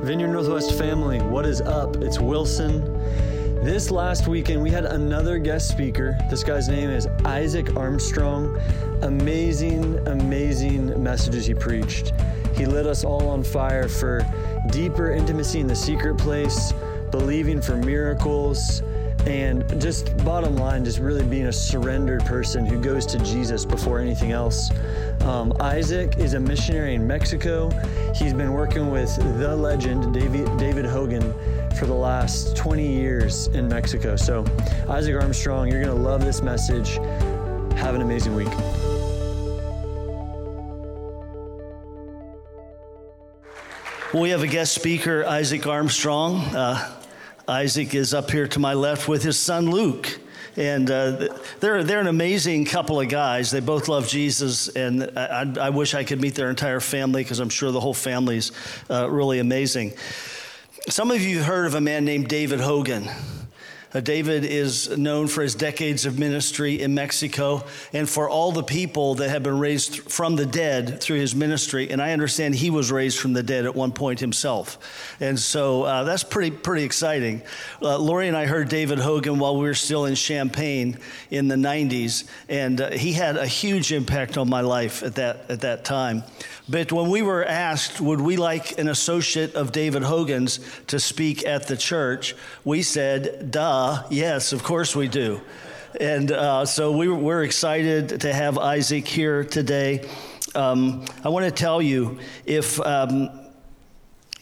Vineyard Northwest family, what is up? It's Wilson. This last weekend, we had another guest speaker. This guy's name is Isaac Armstrong. Amazing, amazing messages he preached. He lit us all on fire for deeper intimacy in the secret place, believing for miracles, and just bottom line, just really being a surrendered person who goes to Jesus before anything else. Um, Isaac is a missionary in Mexico. He's been working with the legend, David, David Hogan, for the last 20 years in Mexico. So, Isaac Armstrong, you're going to love this message. Have an amazing week. We have a guest speaker, Isaac Armstrong. Uh, Isaac is up here to my left with his son Luke. And uh, they're, they're an amazing couple of guys. They both love Jesus, and I, I wish I could meet their entire family because I'm sure the whole family's uh, really amazing. Some of you have heard of a man named David Hogan. David is known for his decades of ministry in Mexico and for all the people that have been raised from the dead through his ministry. And I understand he was raised from the dead at one point himself. And so uh, that's pretty, pretty exciting. Uh, Lori and I heard David Hogan while we were still in Champaign in the 90s, and uh, he had a huge impact on my life at that, at that time. But when we were asked, would we like an associate of David Hogan's to speak at the church, we said, duh, yes, of course we do. And uh, so we, we're excited to have Isaac here today. Um, I want to tell you if. Um,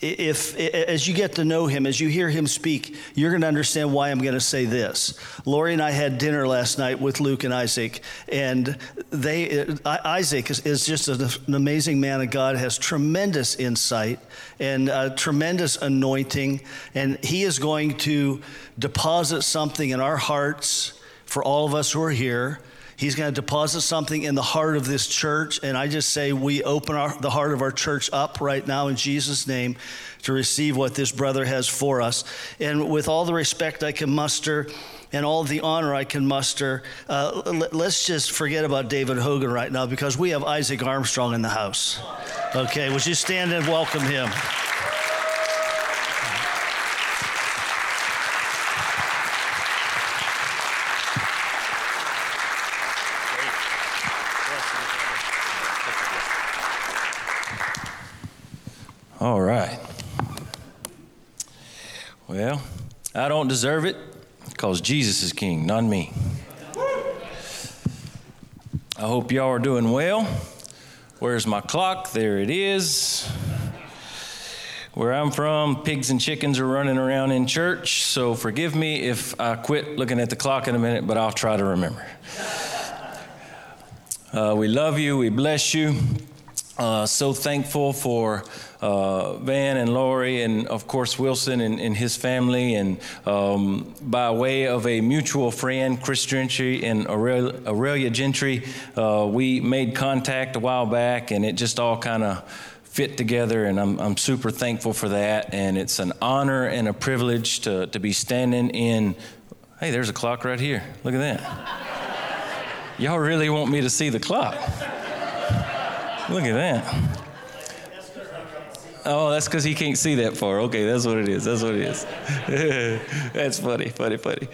if as you get to know him, as you hear him speak, you're going to understand why I'm going to say this. Lori and I had dinner last night with Luke and Isaac, and they uh, Isaac is, is just an amazing man of God, has tremendous insight and tremendous anointing, and he is going to deposit something in our hearts for all of us who are here He's going to deposit something in the heart of this church. And I just say we open our, the heart of our church up right now in Jesus' name to receive what this brother has for us. And with all the respect I can muster and all the honor I can muster, uh, let's just forget about David Hogan right now because we have Isaac Armstrong in the house. Okay, would you stand and welcome him? All right. Well, I don't deserve it because Jesus is king, not me. I hope y'all are doing well. Where's my clock? There it is. Where I'm from, pigs and chickens are running around in church, so forgive me if I quit looking at the clock in a minute, but I'll try to remember. Uh, we love you, we bless you. Uh, so thankful for uh, Van and Lori, and of course Wilson and, and his family, and um, by way of a mutual friend, Chris Gentry and Aurelia, Aurelia Gentry, uh, we made contact a while back, and it just all kind of fit together, and I'm, I'm super thankful for that. And it's an honor and a privilege to, to be standing in. Hey, there's a clock right here. Look at that. Y'all really want me to see the clock? Look at that. Oh, that's because he can't see that far. Okay, that's what it is. That's what it is. that's funny, funny, funny.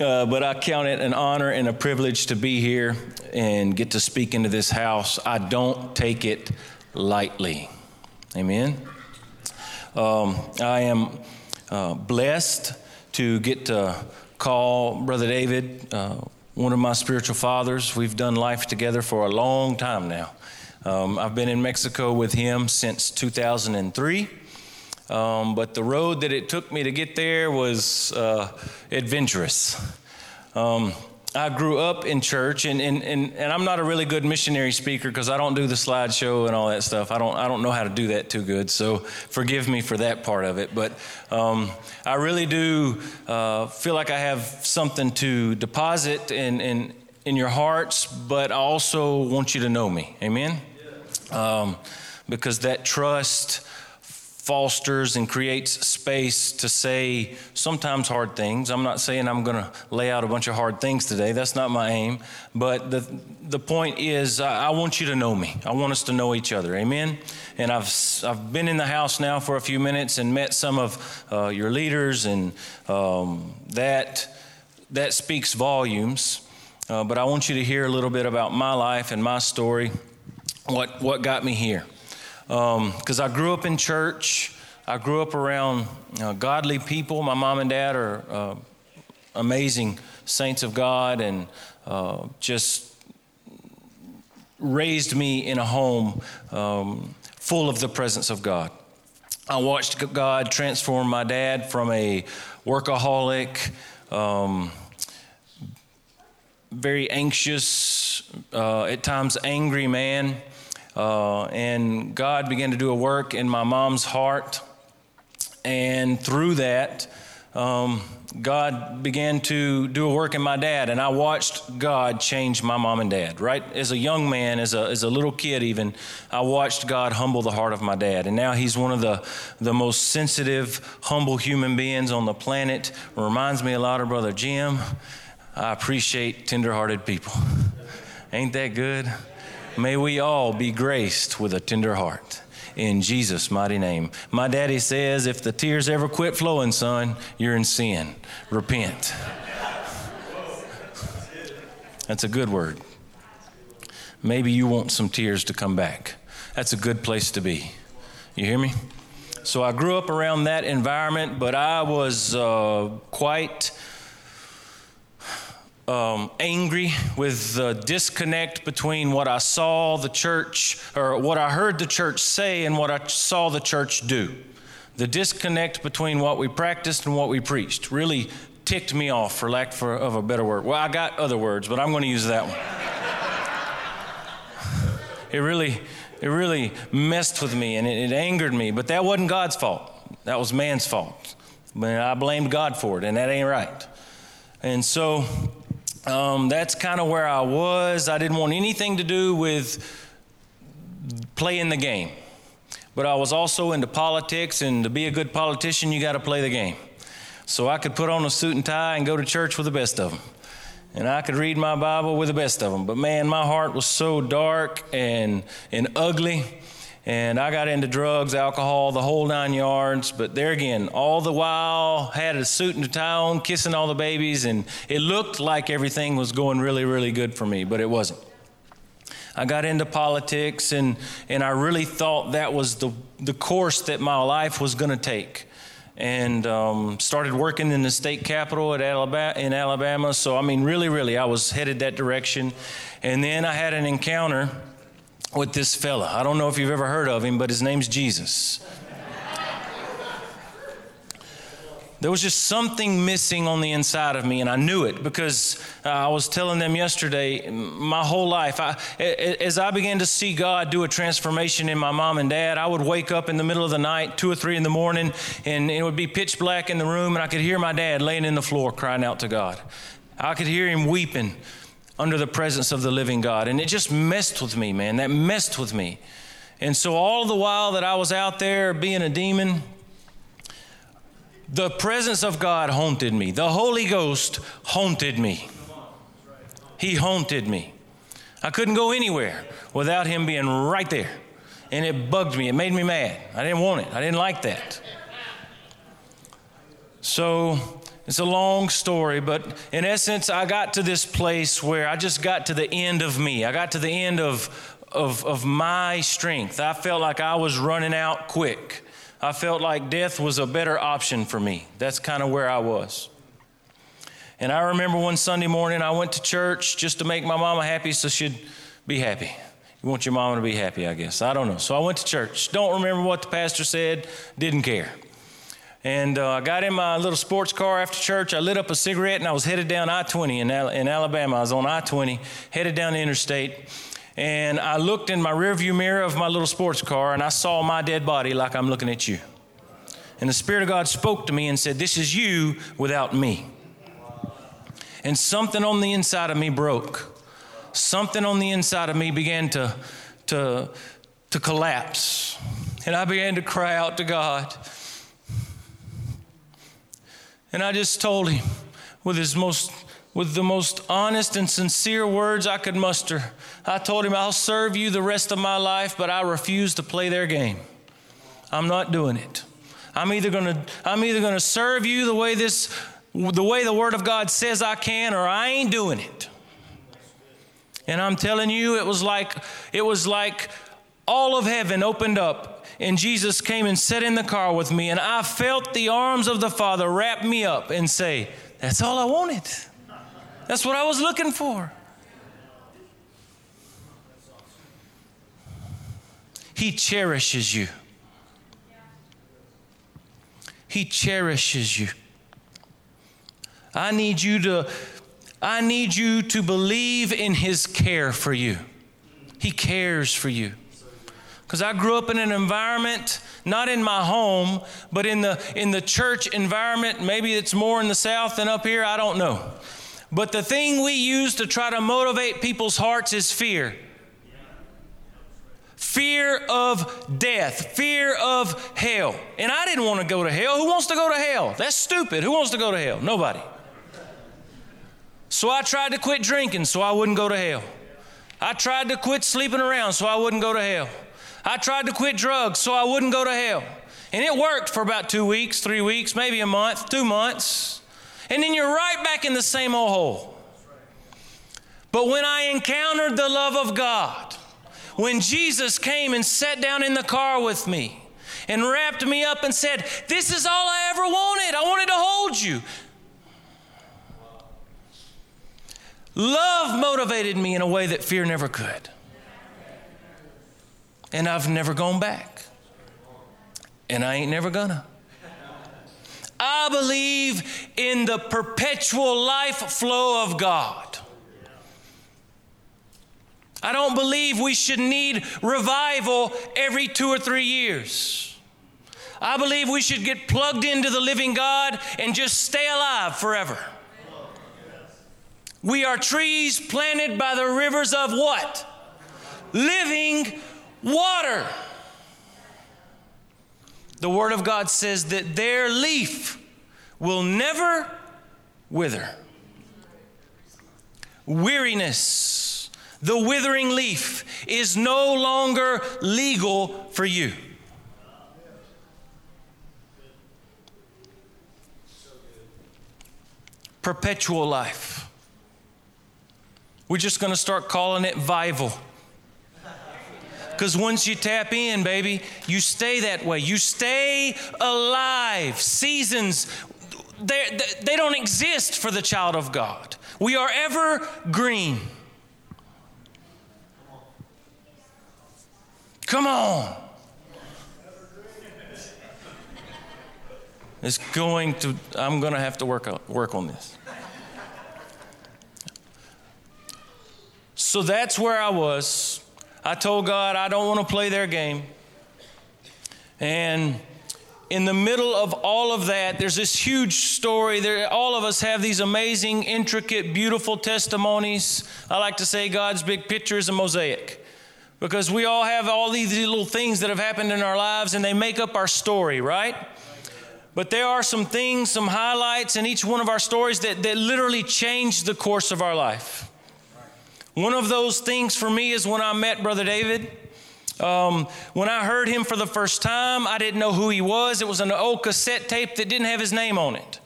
Uh, but I count it an honor and a privilege to be here and get to speak into this house. I don't take it lightly. Amen. Um, I am uh, blessed to get to call Brother David uh, one of my spiritual fathers. We've done life together for a long time now. Um, I've been in Mexico with him since 2003. Um, but the road that it took me to get there was uh, adventurous. Um, I grew up in church, and, and, and, and I'm not a really good missionary speaker because I don't do the slideshow and all that stuff. I don't, I don't know how to do that too good, so forgive me for that part of it. But um, I really do uh, feel like I have something to deposit in, in, in your hearts, but I also want you to know me. Amen? Um, because that trust fosters and creates space to say sometimes hard things. I'm not saying I'm going to lay out a bunch of hard things today. That's not my aim. But the, the point is, I want you to know me. I want us to know each other. Amen? And I've, I've been in the house now for a few minutes and met some of uh, your leaders, and um, that, that speaks volumes. Uh, but I want you to hear a little bit about my life and my story, what, what got me here because um, I grew up in church. I grew up around godly people. My mom and dad are uh, amazing saints of God and uh, just raised me in a home um, full of the presence of God. I watched God transform my dad from a workaholic, um, very anxious, uh, at times angry man uh, and God began to do a work in my mom's heart. And through that, um, God began to do a work in my dad, and I watched God change my mom and dad. Right as a young man, as a as a little kid, even I watched God humble the heart of my dad, and now he's one of the the most sensitive, humble human beings on the planet. Reminds me a lot of Brother Jim. I appreciate tenderhearted people. Ain't that good? May we all be graced with a tender heart. In Jesus' mighty name. My daddy says, if the tears ever quit flowing, son, you're in sin. Repent. That's a good word. Maybe you want some tears to come back. That's a good place to be. You hear me? So I grew up around that environment, but I was uh, quite um, angry with the disconnect between what I saw the church, or what I heard the church say, and what I saw the church do. The disconnect between what we practiced and what we preached really ticked me off, for lack for, of a better word. Well, I got other words, but I'm going to use that one. it really, it really messed with me and it, it angered me, but that wasn't God's fault. That was man's fault. But I blamed God for it, and that ain't right. And so um, that's kind of where I was. I didn't want anything to do with playing the game. But I was also into politics, and to be a good politician, you got to play the game. So I could put on a suit and tie and go to church with the best of them. And I could read my Bible with the best of them. But man, my heart was so dark and, and ugly and I got into drugs, alcohol, the whole nine yards. But there again, all the while, had a suit and a tie on, kissing all the babies, and it looked like everything was going really, really good for me, but it wasn't. I got into politics, and, and I really thought that was the, the course that my life was going to take. And um, started working in the state capitol at Alabama, in Alabama. So, I mean, really, really, I was headed that direction. And then I had an encounter with this fella. I don't know if you've ever heard of him, but his name's Jesus. There was just something missing on the inside of me, and I knew it because uh, I was telling them yesterday. My whole life, I, as I began to see God do a transformation in my mom and dad, I would wake up in the middle of the night, two or three in the morning, and it would be pitch black in the room, and I could hear my dad laying in the floor crying out to God. I could hear him weeping under the presence of the living God. And it just messed with me, man. That messed with me. And so, all the while that I was out there being a demon, the presence of God haunted me. The Holy Ghost haunted me. He haunted me. I couldn't go anywhere without Him being right there. And it bugged me. It made me mad. I didn't want it. I didn't like that. So it's a long story, but in essence, I got to this place where I just got to the end of me. I got to the end of, of, of my strength. I felt like I was running out quick. I felt like death was a better option for me. That's kind of where I was. And I remember one Sunday morning, I went to church just to make my mama happy so she'd be happy. You want your mama to be happy, I guess. I don't know. So I went to church. Don't remember what the pastor said, didn't care. And uh, I got in my little sports car after church. I lit up a cigarette and I was headed down I 20 in, Al- in Alabama. I was on I 20, headed down the interstate. And I looked in my rearview mirror of my little sports car and I saw my dead body like I'm looking at you. And the Spirit of God spoke to me and said, This is you without me. And something on the inside of me broke. Something on the inside of me began to, to, to collapse. And I began to cry out to God. And I just told him with his most with the most honest and sincere words I could muster. I told him, I'll serve you the rest of my life, but I refuse to play their game. I'm not doing it. I'm either gonna I'm either gonna serve you the way this the way the word of God says I can, or I ain't doing it. And I'm telling you, it was like it was like all of heaven opened up and Jesus came and sat in the car with me, and I felt the arms of the Father wrap me up and say, That's all I wanted. That's what I was looking for. He cherishes you. He cherishes you. I need you to I need you to believe in his care for you. He cares for you. Cuz I grew up in an environment not in my home, but in the in the church environment, maybe it's more in the south than up here, I don't know. But the thing we use to try to motivate people's hearts is fear fear of death, fear of hell. And I didn't want to go to hell. Who wants to go to hell? That's stupid. Who wants to go to hell? Nobody. So I tried to quit drinking so I wouldn't go to hell. I tried to quit sleeping around so I wouldn't go to hell. I tried to quit drugs so I wouldn't go to hell. And it worked for about two weeks, three weeks, maybe a month, two months. And then you're right back in the same old hole. But when I encountered the love of God, when Jesus came and sat down in the car with me and wrapped me up and said, This is all I ever wanted. I wanted to hold you. Love motivated me in a way that fear never could. And I've never gone back. And I ain't never gonna. I believe in the perpetual life flow of God. I don't believe we should need revival every two or three years. I believe we should get plugged into the living God and just stay alive forever. We are trees planted by the rivers of what? Living water. The Word of God says that their leaf will never wither. Weariness the withering leaf is no longer legal for you. Perpetual life. We're just going to start calling it vival. Because once you tap in, baby, you stay that way. You stay alive. Seasons, they, they don't exist for the child of God. We are ever green. Come on. It's going to, I'm going to have to work work on this. So that's where I was. I told God I don't want to play their game. And in the middle of all of that, there's this huge story. There, all of us have these amazing, intricate, beautiful testimonies. I like to say God's big picture is a mosaic because we all have all these little things that have happened in our lives and they make up our story, right? But there are some things, some highlights in each one of our stories that, that literally changed the course of our life. One of those things for me is when I met Brother David. Um, when I heard him for the first time, I didn't know who he was. It was an old cassette tape that didn't have his name on it.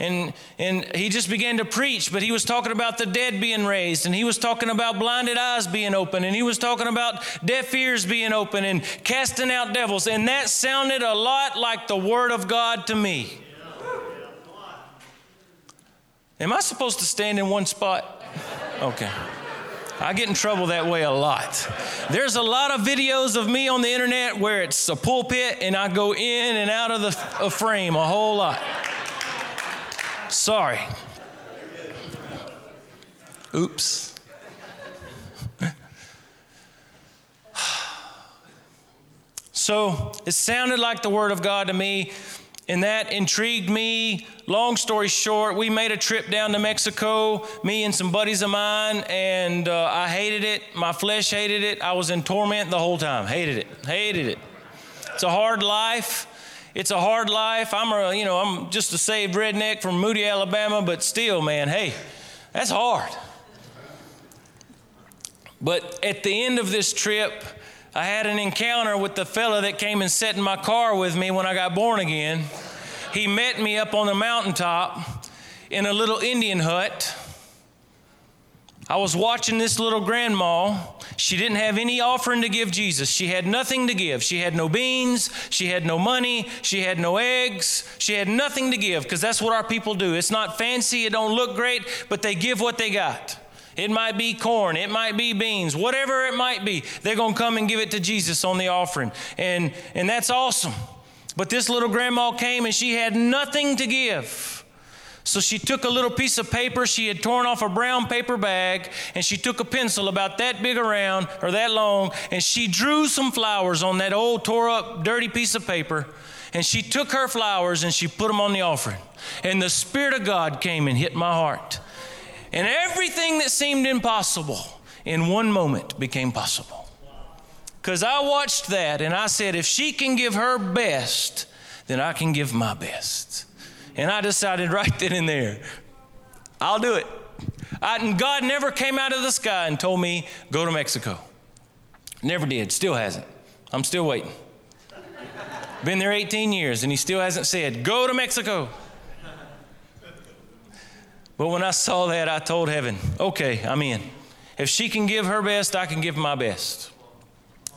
And and he just began to preach but he was talking about the dead being raised and he was talking about blinded eyes being open and he was talking about deaf ears being open and casting out devils. And that sounded a lot like the word of god to me. Am i supposed to stand in one spot? Okay I get in trouble that way a lot. There's a lot of videos of me on the internet where it's a pulpit and I go in and out of the frame a whole lot. Sorry. Oops. so it sounded like the Word of God to me, and that intrigued me. Long story short, we made a trip down to Mexico, me and some buddies of mine, and uh, I hated it. My flesh hated it. I was in torment the whole time. Hated it. Hated it. It's a hard life. It's a hard life. I'm a, you know, I'm just a saved redneck from Moody, Alabama, but still, man, hey, that's hard. But at the end of this trip, I had an encounter with the fella that came and sat in my car with me when I got born again. He met me up on the mountaintop in a little Indian hut. I was watching this little grandma. She didn't have any offering to give Jesus. She had nothing to give. She had no beans. She had no money. She had no eggs. She had nothing to give because that's what our people do. It's not fancy. It don't look great, but they give what they got. It might be corn, it might be beans, whatever it might be. They're going to come and give it to Jesus on the offering. And and that's awesome. But this little grandma came and she had nothing to give. So she took a little piece of paper she had torn off a brown paper bag, and she took a pencil about that big around or that long, and she drew some flowers on that old tore up, dirty piece of paper. And she took her flowers and she put them on the offering. And the Spirit of God came and hit my heart. And everything that seemed impossible in one moment became possible. Because I watched that and I said, if she can give her best, then I can give my best. And I decided right then and there, I'll do it. I, and God never came out of the sky and told me, go to Mexico. Never did, still hasn't. I'm still waiting. Been there 18 years and he still hasn't said, go to Mexico. But when I saw that, I told heaven, okay, I'm in. If she can give her best, I can give my best.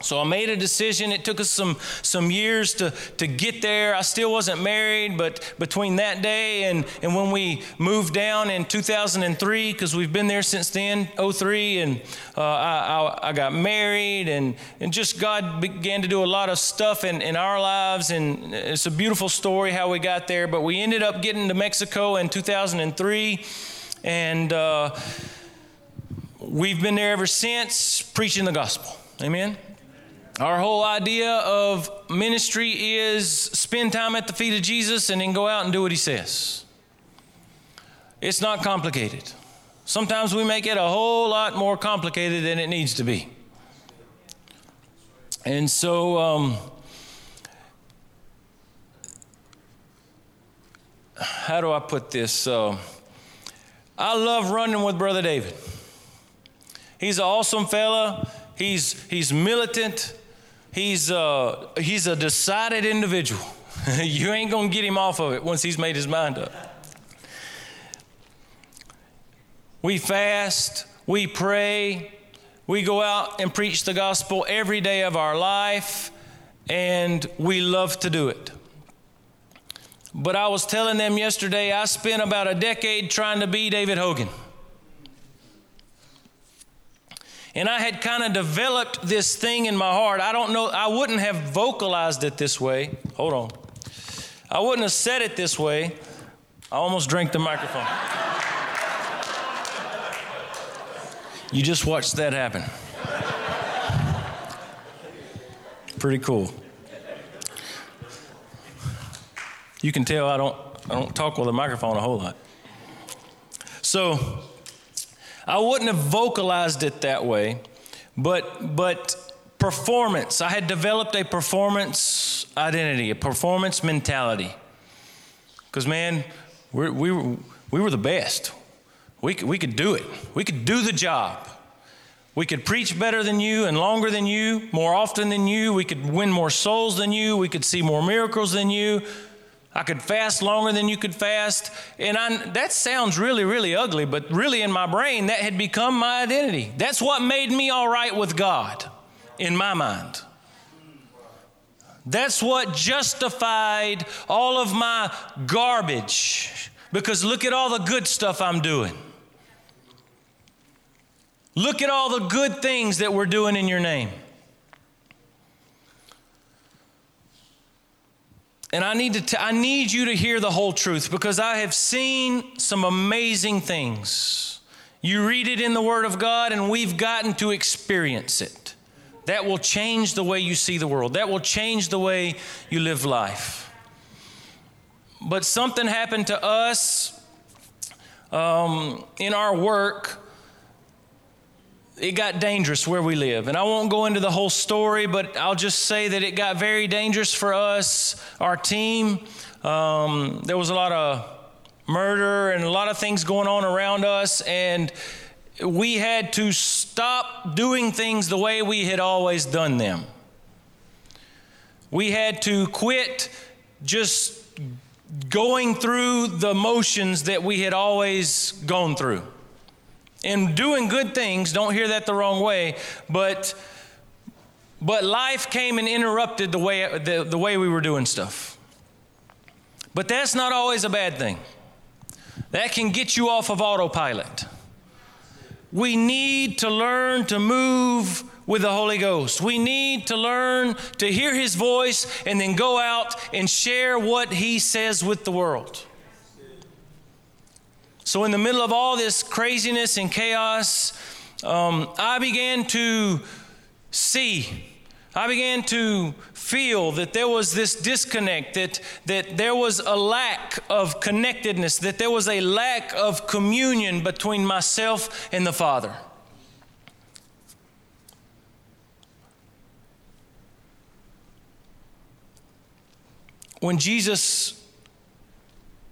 So I made a decision. It took us some, some years to, to get there. I still wasn't married, but between that day and, and when we moved down in 2003, because we've been there since then, 03, and uh, I, I, got married, and, and just God began to do a lot of stuff in, in our lives. And it's a beautiful story how we got there. But we ended up getting to Mexico in 2003, and uh, we've been there ever since preaching the gospel. Amen. Our whole idea of ministry is spend time at the feet of Jesus and then go out and do what he says. It's not complicated. Sometimes we make it a whole lot more complicated than it needs to be. And so, um, how do I put this? Uh, I love running with Brother David. He's an awesome fella. He's, he's militant. He's, uh, he's a decided individual. you ain't going to get him off of it once he's made his mind up. We fast, we pray, we go out and preach the gospel every day of our life, and we love to do it. But I was telling them yesterday, I spent about a decade trying to be David Hogan. And I had kind of developed this thing in my heart. I don't know, I wouldn't have vocalized it this way. Hold on. I wouldn't have said it this way. I almost drank the microphone. You just watched that happen. Pretty cool. You can tell I don't I don't talk with a microphone a whole lot. So I wouldn't have vocalized it that way, but but performance. I had developed a performance identity, a performance mentality. Because man, we we were, we were the best. We could, we could do it. We could do the job. We could preach better than you and longer than you, more often than you. We could win more souls than you. We could see more miracles than you. I could fast longer than you could fast. And I, that sounds really, really ugly, but really in my brain, that had become my identity. That's what made me all right with God in my mind. That's what justified all of my garbage. Because look at all the good stuff I'm doing. Look at all the good things that we're doing in your name. And I need, to t- I need you to hear the whole truth because I have seen some amazing things. You read it in the Word of God, and we've gotten to experience it. That will change the way you see the world, that will change the way you live life. But something happened to us um, in our work it got dangerous where we live. And I won't go into the whole story, but I'll just say that it got very dangerous for us, our team. Um, there was a lot of murder and a lot of things going on around us, and we had to stop doing things the way we had always done them. We had to quit just going through the motions that we had always gone through. And doing good things, don't hear that the wrong way, but but life came and interrupted the way the, the way we were doing stuff. But that's not always a bad thing. That can get you off of autopilot. We need to learn to move with the Holy Ghost. We need to learn to hear His voice and then go out and share what He says with the world. So, in the middle of all this craziness and chaos, um, I began to see, I began to feel that there was this disconnect, that, that there was a lack of connectedness, that there was a lack of communion between myself and the Father. When Jesus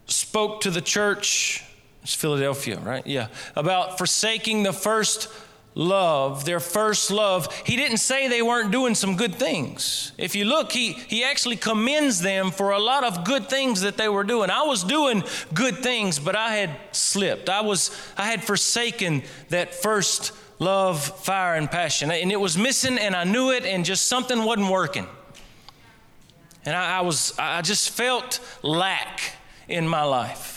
spoke to the church, it's Philadelphia, right? Yeah. About forsaking the first love, their first love. He didn't say they weren't doing some good things. If you look, he, he actually commends them for a lot of good things that they were doing. I was doing good things, but I had slipped. I was I had forsaken that first love, fire, and passion. And it was missing, and I knew it, and just something wasn't working. And I, I was I just felt lack in my life.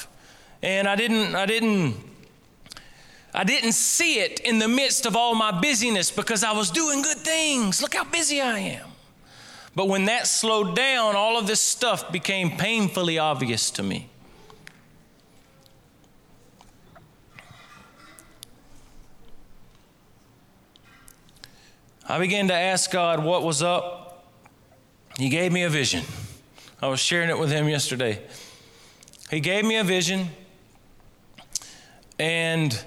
And I didn't I didn't I didn't see it in the midst of all my busyness because I was doing good things. Look how busy I am. But when that slowed down, all of this stuff became painfully obvious to me. I began to ask God what was up. He gave me a vision. I was sharing it with him yesterday. He gave me a vision, and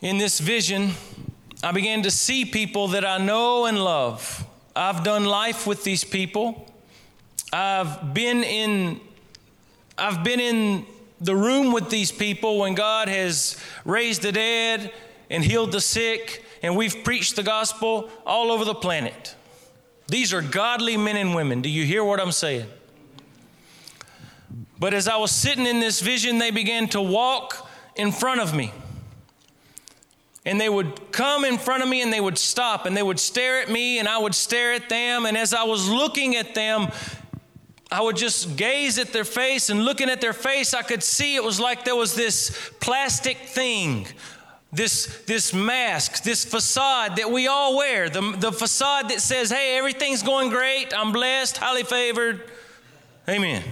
in this vision, I began to see people that I know and love. I've done life with these people. I've been in I've been in the room with these people when God has raised the dead and healed the sick and we've preached the gospel all over the planet. These are godly men and women. Do you hear what I'm saying? But as I was sitting in this vision, they began to walk in front of me. And they would come in front of me and they would stop and they would stare at me and I would stare at them. And as I was looking at them, I would just gaze at their face and looking at their face, I could see it was like there was this plastic thing, this, this mask, this facade that we all wear, the, the facade that says, hey, everything's going great, I'm blessed, highly favored. Amen.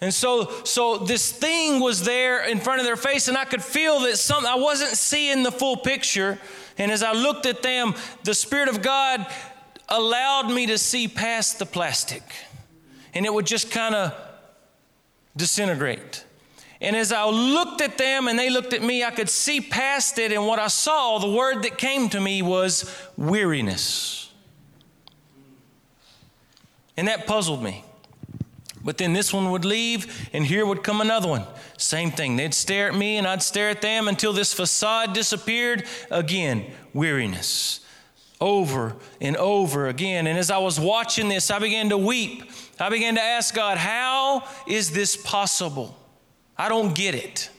And so, so this thing was there in front of their face, and I could feel that some, I wasn't seeing the full picture. And as I looked at them, the Spirit of God allowed me to see past the plastic. And it would just kind of disintegrate. And as I looked at them and they looked at me, I could see past it. And what I saw, the word that came to me was weariness. And that puzzled me. But then this one would leave, and here would come another one. Same thing. They'd stare at me, and I'd stare at them until this facade disappeared. Again, weariness. Over and over again. And as I was watching this, I began to weep. I began to ask God, How is this possible? I don't get it.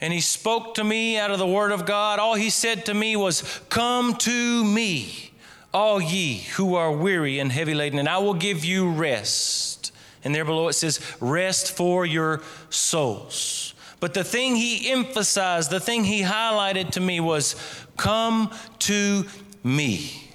And He spoke to me out of the Word of God. All He said to me was, Come to me all ye who are weary and heavy laden, and I will give you rest. And there below it says, rest for your souls. But the thing he emphasized, the thing he highlighted to me was, come to me.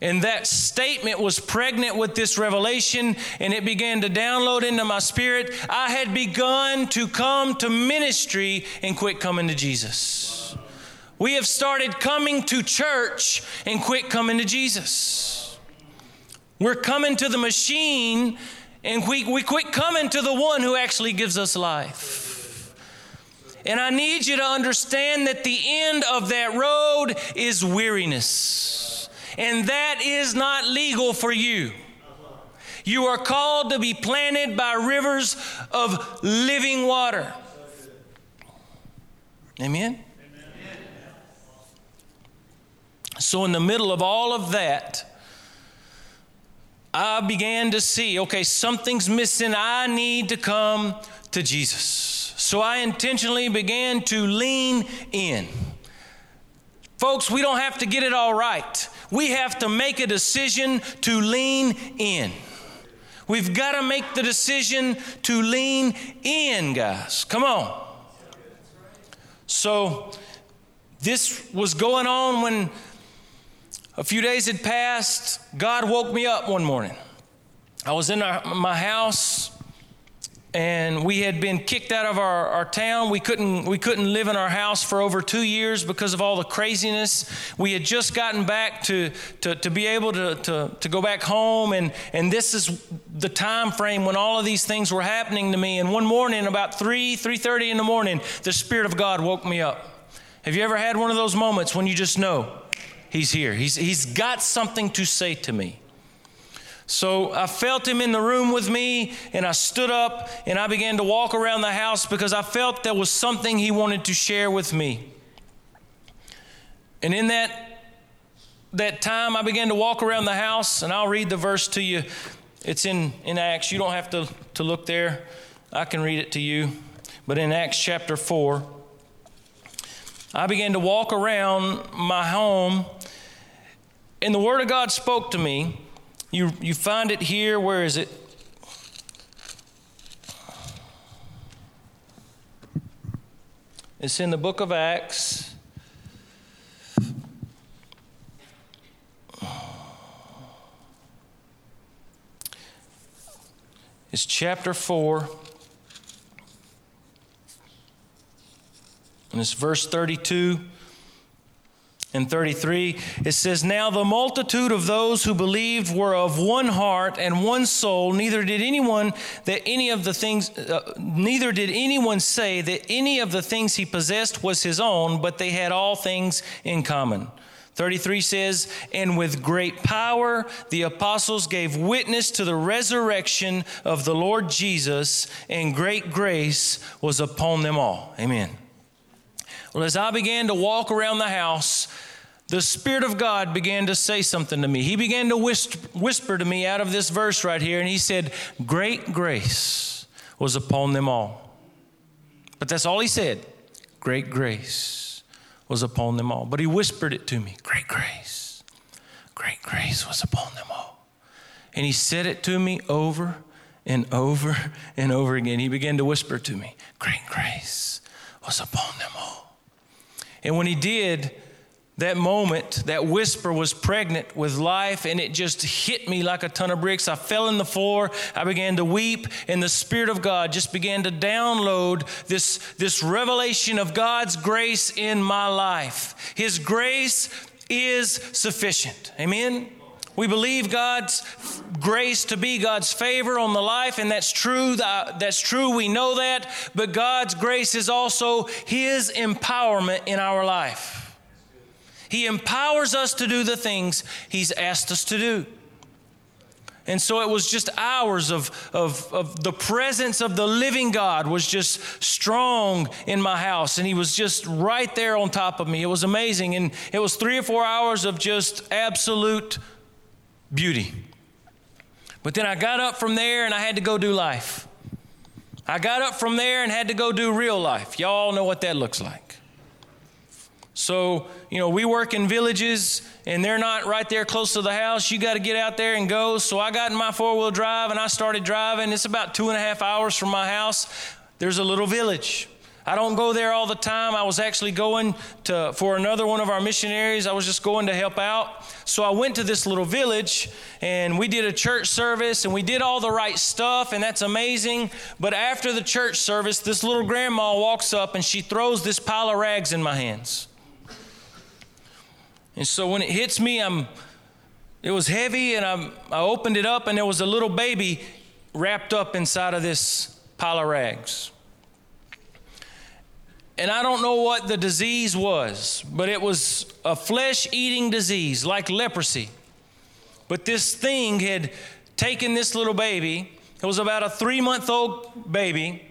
And that statement was pregnant with this revelation, and it began to download into my spirit. I had begun to come to ministry and quit coming to Jesus. We have started coming to church and quit coming to Jesus. We're coming to the machine and we, we quit coming to the one who actually gives us life. And I need you to understand that the end of that road is weariness. And that is not legal for you. You are called to be planted by rivers of living water. Amen? So, in the middle of all of that, I began to see okay, something's missing. I need to come to Jesus. So, I intentionally began to lean in. Folks, we don't have to get it all right. We have to make a decision to lean in. We've got to make the decision to lean in, guys. Come on. So, this was going on when a few days had passed. God woke me up one morning. I was in our, my house and we had been kicked out of our, our town. We couldn't, we couldn't live in our house for over two years because of all the craziness. We had just gotten back to, to, to be able to, to, to go back home, and, and this is the time frame when all of these things were happening to me. And one morning, about 3, 3.30 in the morning, the Spirit of God woke me up. Have you ever had one of those moments when you just know He's here? He's, he's got something to say to me. So I felt him in the room with me, and I stood up and I began to walk around the house because I felt there was something he wanted to share with me. And in that, that time, I began to walk around the house, and I'll read the verse to you. It's in, in Acts. You don't have to, to look there, I can read it to you. But in Acts chapter 4, I began to walk around my home, and the Word of God spoke to me. You, you find it here. Where is it? It's in the book of Acts. It's chapter 4. And it's verse 32 and 33, it says, Now the multitude of those who believed were of one heart and one soul. Neither did anyone that any of the things, uh, neither did anyone say that any of the things he possessed was his own, but they had all things in common. 33 says, And with great power the apostles gave witness to the resurrection of the Lord Jesus, and great grace was upon them all. Amen. Well, as I began to walk around the house, the Spirit of God began to say something to me. He began to whisper to me out of this verse right here, and he said, Great grace was upon them all. But that's all he said. Great grace was upon them all. But he whispered it to me Great grace, great grace was upon them all. And he said it to me over and over and over again. He began to whisper to me, Great grace was upon them all. And when he did, that moment, that whisper was pregnant with life, and it just hit me like a ton of bricks. I fell in the floor. I began to weep, and the Spirit of God just began to download this, this revelation of God's grace in my life. His grace is sufficient. Amen? We believe God's grace to be God's favor on the life, and that's true. That's true. We know that. But God's grace is also His empowerment in our life. He empowers us to do the things He's asked us to do. And so it was just hours of, of, of the presence of the living God was just strong in my house. And he was just right there on top of me. It was amazing. And it was three or four hours of just absolute beauty. But then I got up from there and I had to go do life. I got up from there and had to go do real life. Y'all know what that looks like. So, you know, we work in villages and they're not right there close to the house. You got to get out there and go. So I got in my four wheel drive and I started driving. It's about two and a half hours from my house. There's a little village. I don't go there all the time. I was actually going to for another one of our missionaries. I was just going to help out. So I went to this little village and we did a church service and we did all the right stuff and that's amazing. But after the church service, this little grandma walks up and she throws this pile of rags in my hands. And so when it hits me, I'm it was heavy and I'm, I opened it up and there was a little baby wrapped up inside of this pile of rags. And I don't know what the disease was, but it was a flesh eating disease like leprosy. But this thing had taken this little baby, it was about a three month old baby,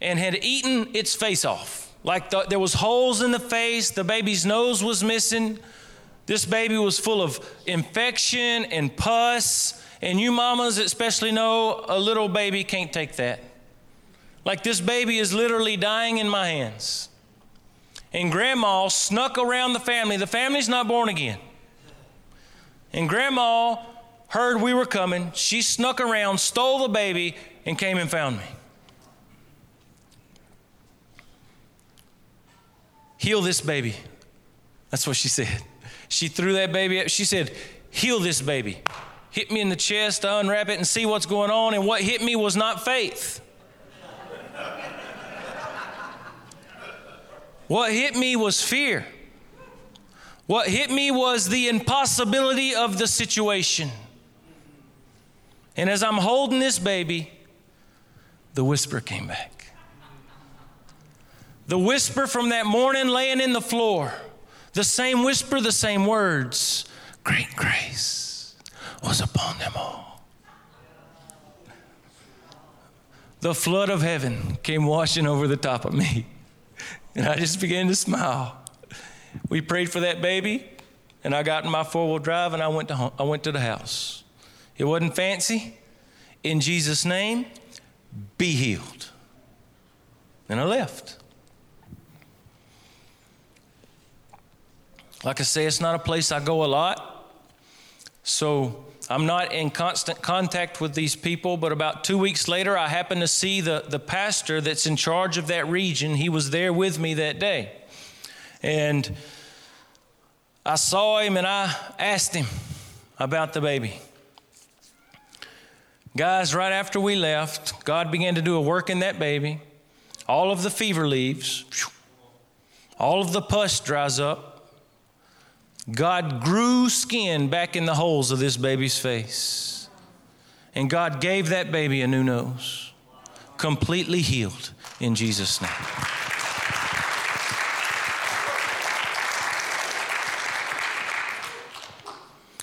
and had eaten its face off. Like the, there was holes in the face, the baby's nose was missing. This baby was full of infection and pus. And you mamas especially know a little baby can't take that. Like this baby is literally dying in my hands. And grandma snuck around the family. The family's not born again. And grandma heard we were coming. She snuck around, stole the baby, and came and found me. Heal this baby. That's what she said. She threw that baby up. She said, Heal this baby. Hit me in the chest, unwrap it, and see what's going on. And what hit me was not faith. What hit me was fear. What hit me was the impossibility of the situation. And as I'm holding this baby, the whisper came back. The whisper from that morning laying in the floor, the same whisper, the same words great grace was upon them all. The flood of heaven came washing over the top of me. And I just began to smile. We prayed for that baby, and I got in my four wheel drive and I went, to home, I went to the house. It wasn't fancy. In Jesus' name, be healed. And I left. Like I say, it's not a place I go a lot. So I'm not in constant contact with these people, but about two weeks later, I happened to see the, the pastor that's in charge of that region. He was there with me that day. And I saw him and I asked him about the baby. Guys, right after we left, God began to do a work in that baby. All of the fever leaves, all of the pus dries up. God grew skin back in the holes of this baby's face. And God gave that baby a new nose, completely healed in Jesus' name.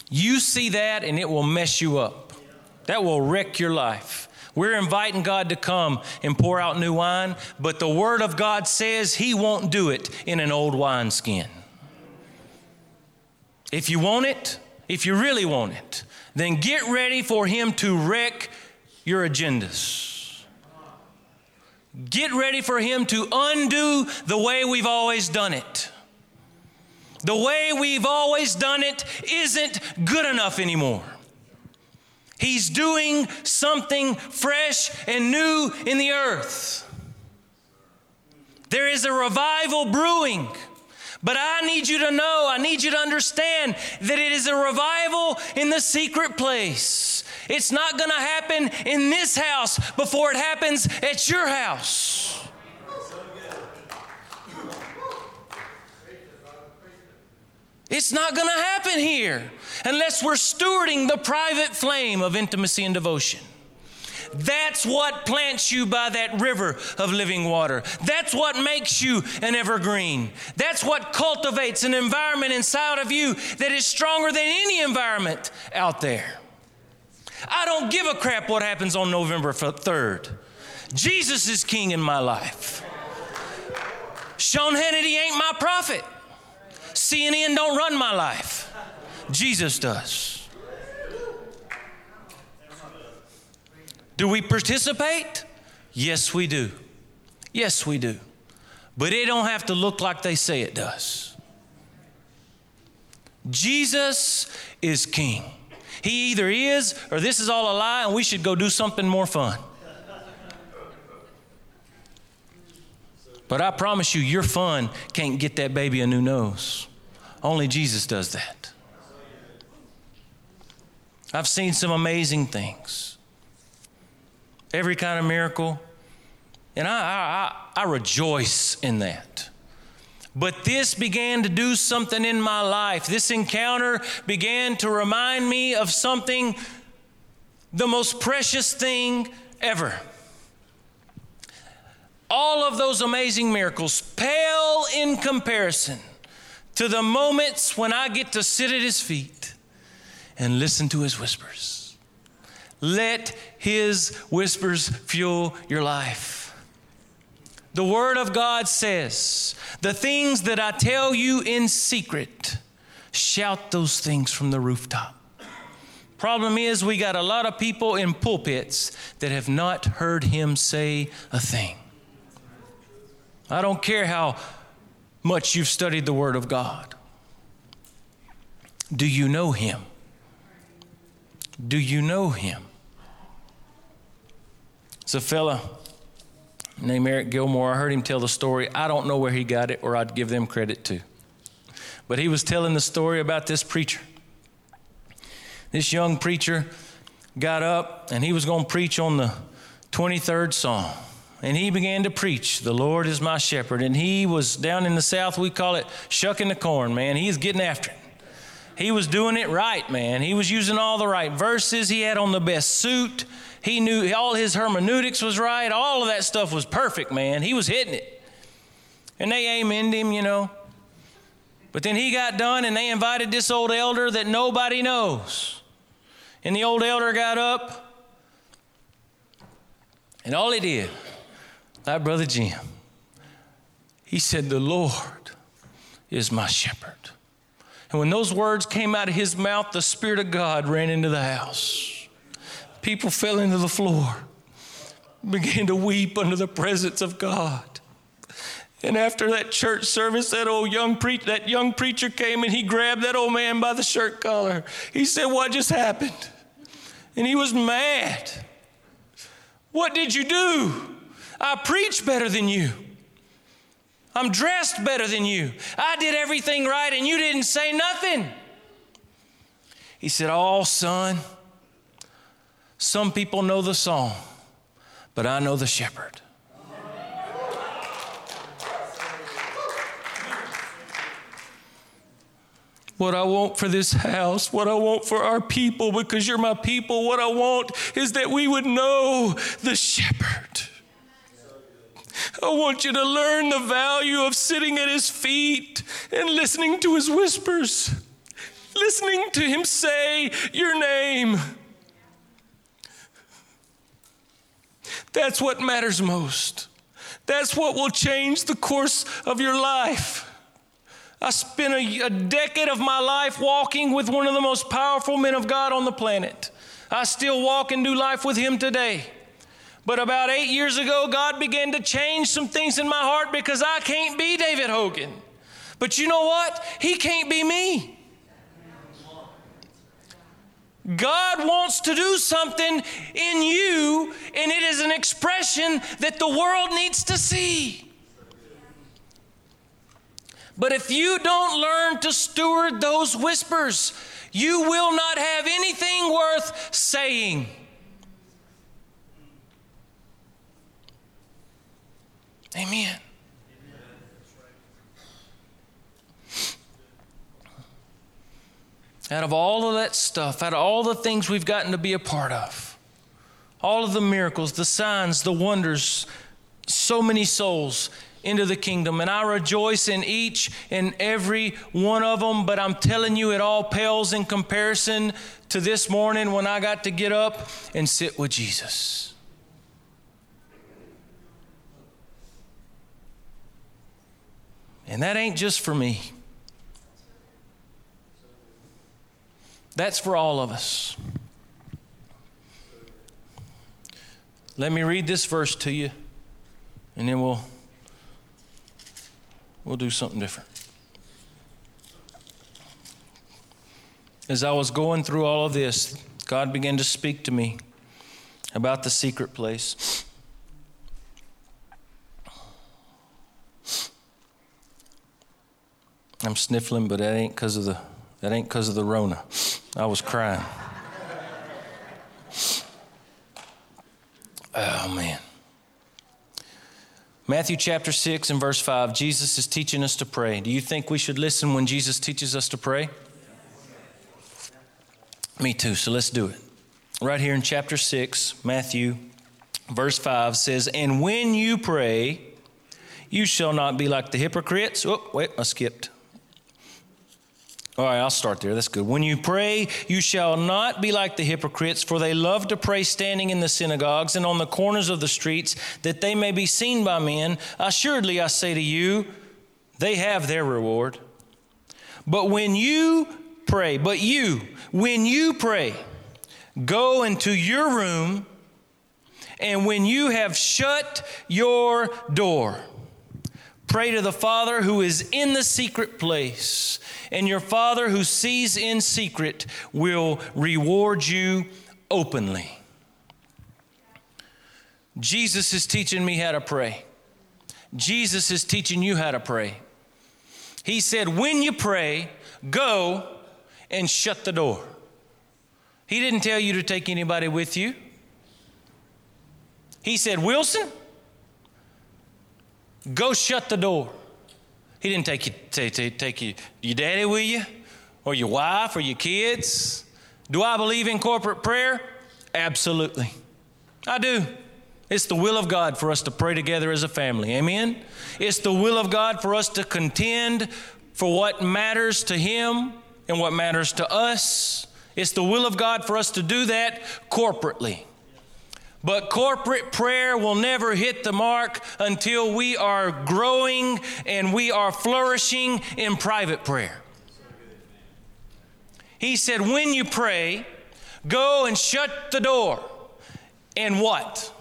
You see that, and it will mess you up. That will wreck your life. We're inviting God to come and pour out new wine, but the Word of God says He won't do it in an old wineskin. If you want it, if you really want it, then get ready for Him to wreck your agendas. Get ready for Him to undo the way we've always done it. The way we've always done it isn't good enough anymore. He's doing something fresh and new in the earth. There is a revival brewing. But I need you to know, I need you to understand that it is a revival in the secret place. It's not going to happen in this house before it happens at your house. It's not going to happen here unless we're stewarding the private flame of intimacy and devotion. That's what plants you by that river of living water. That's what makes you an evergreen. That's what cultivates an environment inside of you that is stronger than any environment out there. I don't give a crap what happens on November 3rd. Jesus is king in my life. Sean Hannity ain't my prophet. CNN don't run my life. Jesus does. Do we participate? Yes, we do. Yes, we do. But it don't have to look like they say it does. Jesus is king. He either is or this is all a lie and we should go do something more fun. But I promise you, your fun can't get that baby a new nose. Only Jesus does that. I've seen some amazing things every kind of miracle. And I, I, I rejoice in that. But this began to do something in my life. This encounter began to remind me of something, the most precious thing ever. all of those amazing miracles pale in comparison to the moments when I get to sit at his feet and listen to his whispers. Let his whispers fuel your life. The Word of God says, The things that I tell you in secret, shout those things from the rooftop. Problem is, we got a lot of people in pulpits that have not heard him say a thing. I don't care how much you've studied the Word of God. Do you know him? Do you know him? It's a fella named Eric Gilmour. I heard him tell the story. I don't know where he got it, or I'd give them credit too. But he was telling the story about this preacher. This young preacher got up and he was going to preach on the 23rd Psalm. And he began to preach, The Lord is my shepherd. And he was down in the South, we call it shucking the corn, man. He's getting after it. He was doing it right, man. He was using all the right verses. He had on the best suit. He knew all his hermeneutics was right. All of that stuff was perfect, man. He was hitting it. And they amened him, you know. But then he got done and they invited this old elder that nobody knows. And the old elder got up. And all he did, like Brother Jim, he said, The Lord is my shepherd. And when those words came out of his mouth, the Spirit of God ran into the house. People fell into the floor, began to weep under the presence of God. And after that church service, that old young pre- that young preacher came and he grabbed that old man by the shirt collar. He said, "What just happened?" And he was mad. What did you do? I preach better than you. I'm dressed better than you. I did everything right and you didn't say nothing. He said, Oh, son, some people know the song, but I know the shepherd. What I want for this house, what I want for our people, because you're my people, what I want is that we would know the shepherd. I want you to learn the value of sitting at his feet and listening to his whispers, listening to him say your name. That's what matters most. That's what will change the course of your life. I spent a, a, decade of my life walking with one of the most powerful men of God on the planet. I still walk and do life with him today. But about eight years ago, God began to change some things in my heart because I can't be David Hogan. But you know what? He can't be me. God wants to do something in you, and it is an expression that the world needs to see. But if you don't learn to steward those whispers, you will not have anything worth saying. Amen. Out of all of that stuff, out of all the things we've gotten to be a part of, all of the miracles, the signs, the wonders, so many souls into the kingdom. And I rejoice in each and every one of them, but I'm telling you, it all pales in comparison to this morning when I got to get up and sit with Jesus. And that ain't just for me. That's for all of us. Let me read this verse to you, and then we'll, we'll do something different. As I was going through all of this, God began to speak to me about the secret place. I'm sniffling, but that ain't because of the that ain't because of the Rona. I was crying. Oh man. Matthew chapter 6 and verse 5, Jesus is teaching us to pray. Do you think we should listen when Jesus teaches us to pray? Me too, so let's do it. Right here in chapter 6, Matthew verse 5 says, And when you pray, you shall not be like the hypocrites. Oh, wait, I skipped. All right, I'll start there. That's good. When you pray, you shall not be like the hypocrites, for they love to pray standing in the synagogues and on the corners of the streets, that they may be seen by men. Assuredly, I say to you, they have their reward. But when you pray, but you, when you pray, go into your room, and when you have shut your door, pray to the Father who is in the secret place, and your Father who sees in secret will reward you openly. Jesus is teaching me how to pray. Jesus is teaching you how to pray. He said, When you pray, go and shut the door. He didn't tell you to take anybody with you. He said, Wilson, go shut the door. He didn't take you, take, you, your daddy with you, or your wife, or your kids. Do I believe in corporate prayer? Absolutely. I do. It's the will of God for us to pray together as a family. Amen? It's the will of God for us to contend for what matters to Him and what matters to us. It's the will of God for us to do that corporately. But corporate prayer will never hit the mark until we are growing and we are flourishing in private prayer. He said, When you pray, go and shut the door. And what?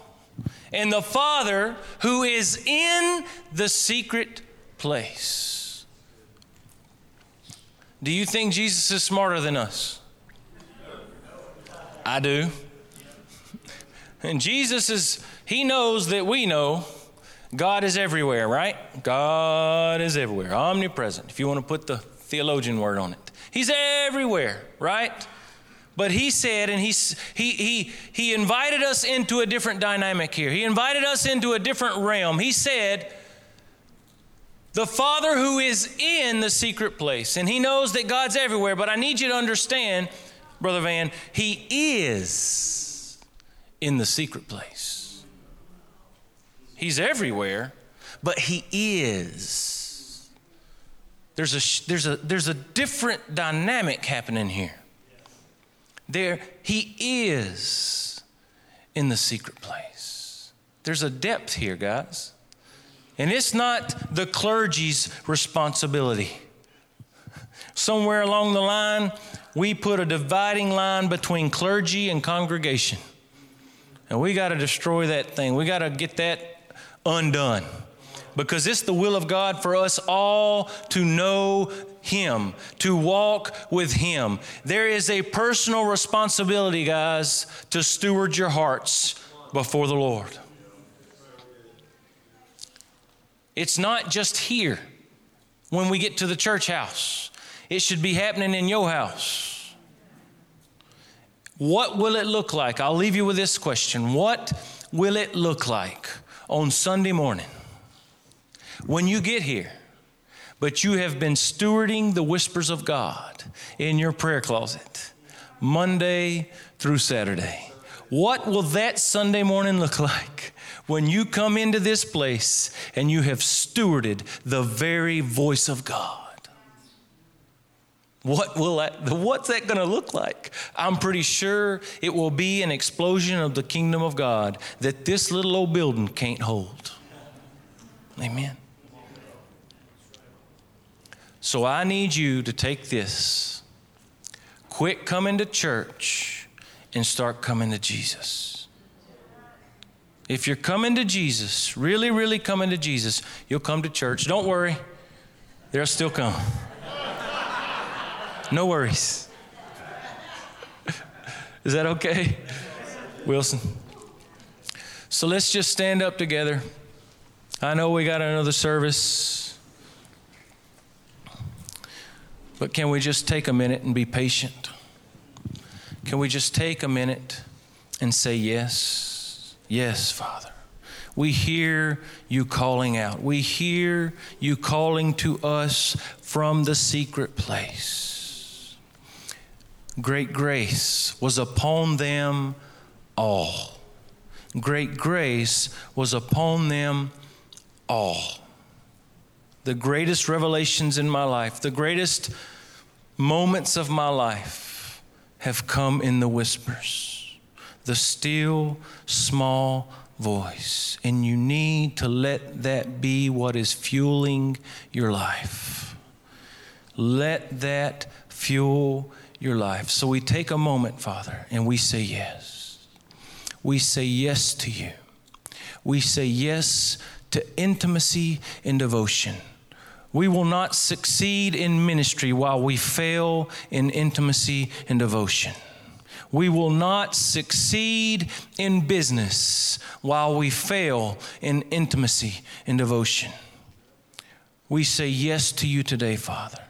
And the Father who is in the secret place. Do you think Jesus is smarter than us? I do. And Jesus is, he knows that we know God is everywhere, right? God is everywhere, omnipresent, if you want to put the theologian word on it. He's everywhere, right? But he said, and he, he, he, he invited us into a different dynamic here. He invited us into a different realm. He said, the Father who is in the secret place, and he knows that God's everywhere, but I need you to understand, Brother Van, he is in the secret place. He's everywhere, but He is. There's a, there's a, there's a different dynamic happening here. There, He is in the secret place. There's a depth here, guys. And it's not the clergy's responsibility. Somewhere along the line, we put a dividing line between clergy and congregation. And we got to destroy that thing. We got to get that undone. Because it's the will of God for us all to know Him, to walk with Him. There is a personal responsibility, guys, to steward your hearts before the Lord. It's not just here when we get to the church house, it should be happening in your house. What will it look like? I'll leave you with this question. What will it look like on Sunday morning when you get here, but you have been stewarding the whispers of God in your prayer closet Monday through Saturday? What will that Sunday morning look like when you come into this place and you have stewarded the very voice of God? What will that, what's that going to look like? I'm pretty sure it will be an explosion of the kingdom of God that this little old building can't hold. Amen. So I need you to take this. Quit coming to church and start coming to Jesus. If you're coming to Jesus, really, really coming to Jesus, you'll come to church. Don't worry, they'll still come. No worries. Is that okay? Wilson? So let's just stand up together. I know we got another service, but can we just take a minute and be patient? Can we just take a minute and say, Yes, yes, Father? We hear you calling out. We hear you calling to us from the secret place great grace was upon them all. great grace was upon them all. The greatest revelations in my life, the greatest moments of my life have come in the whispers, the still, small voice. And you need to let that be what is fueling your life. Let that fuel your life. So we take a moment, Father, and we say yes. We say yes to you. We say yes to intimacy and devotion. We will not succeed in ministry while we fail in intimacy and devotion. We will not succeed in business while we fail in intimacy and devotion. We say yes to you today, Father.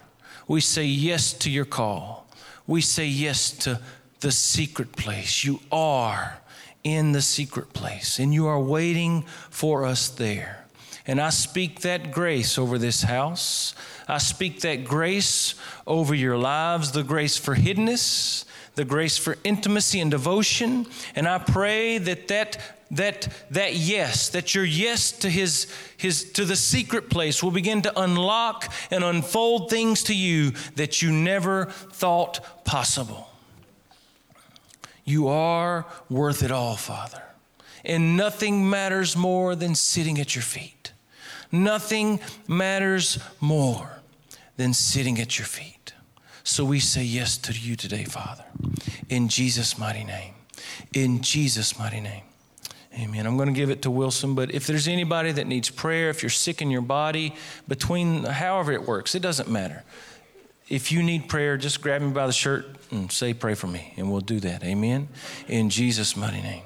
We say yes to your call. We say yes to the secret place. You are in the secret place, and you are waiting for us there. And I speak that grace over this house. I speak that grace over your lives, the grace for hiddenness, the grace for intimacy and devotion. And I pray that that that that yes that your yes to his his to the secret place will begin to unlock and unfold things to you that you never thought possible. You are worth it all father. And nothing matters more than sitting at your feet. Nothing matters more than sitting at your feet. So we say yes to you today father. In jesus mighty name. In jesus mighty name Amen. I'm going to give it to Wilson, but if there's anybody that needs prayer, if you're sick in your body, between however it works, it doesn't matter. If you need prayer, just grab me by the shirt and say, Pray for me, and we'll do that. Amen. In Jesus' mighty name.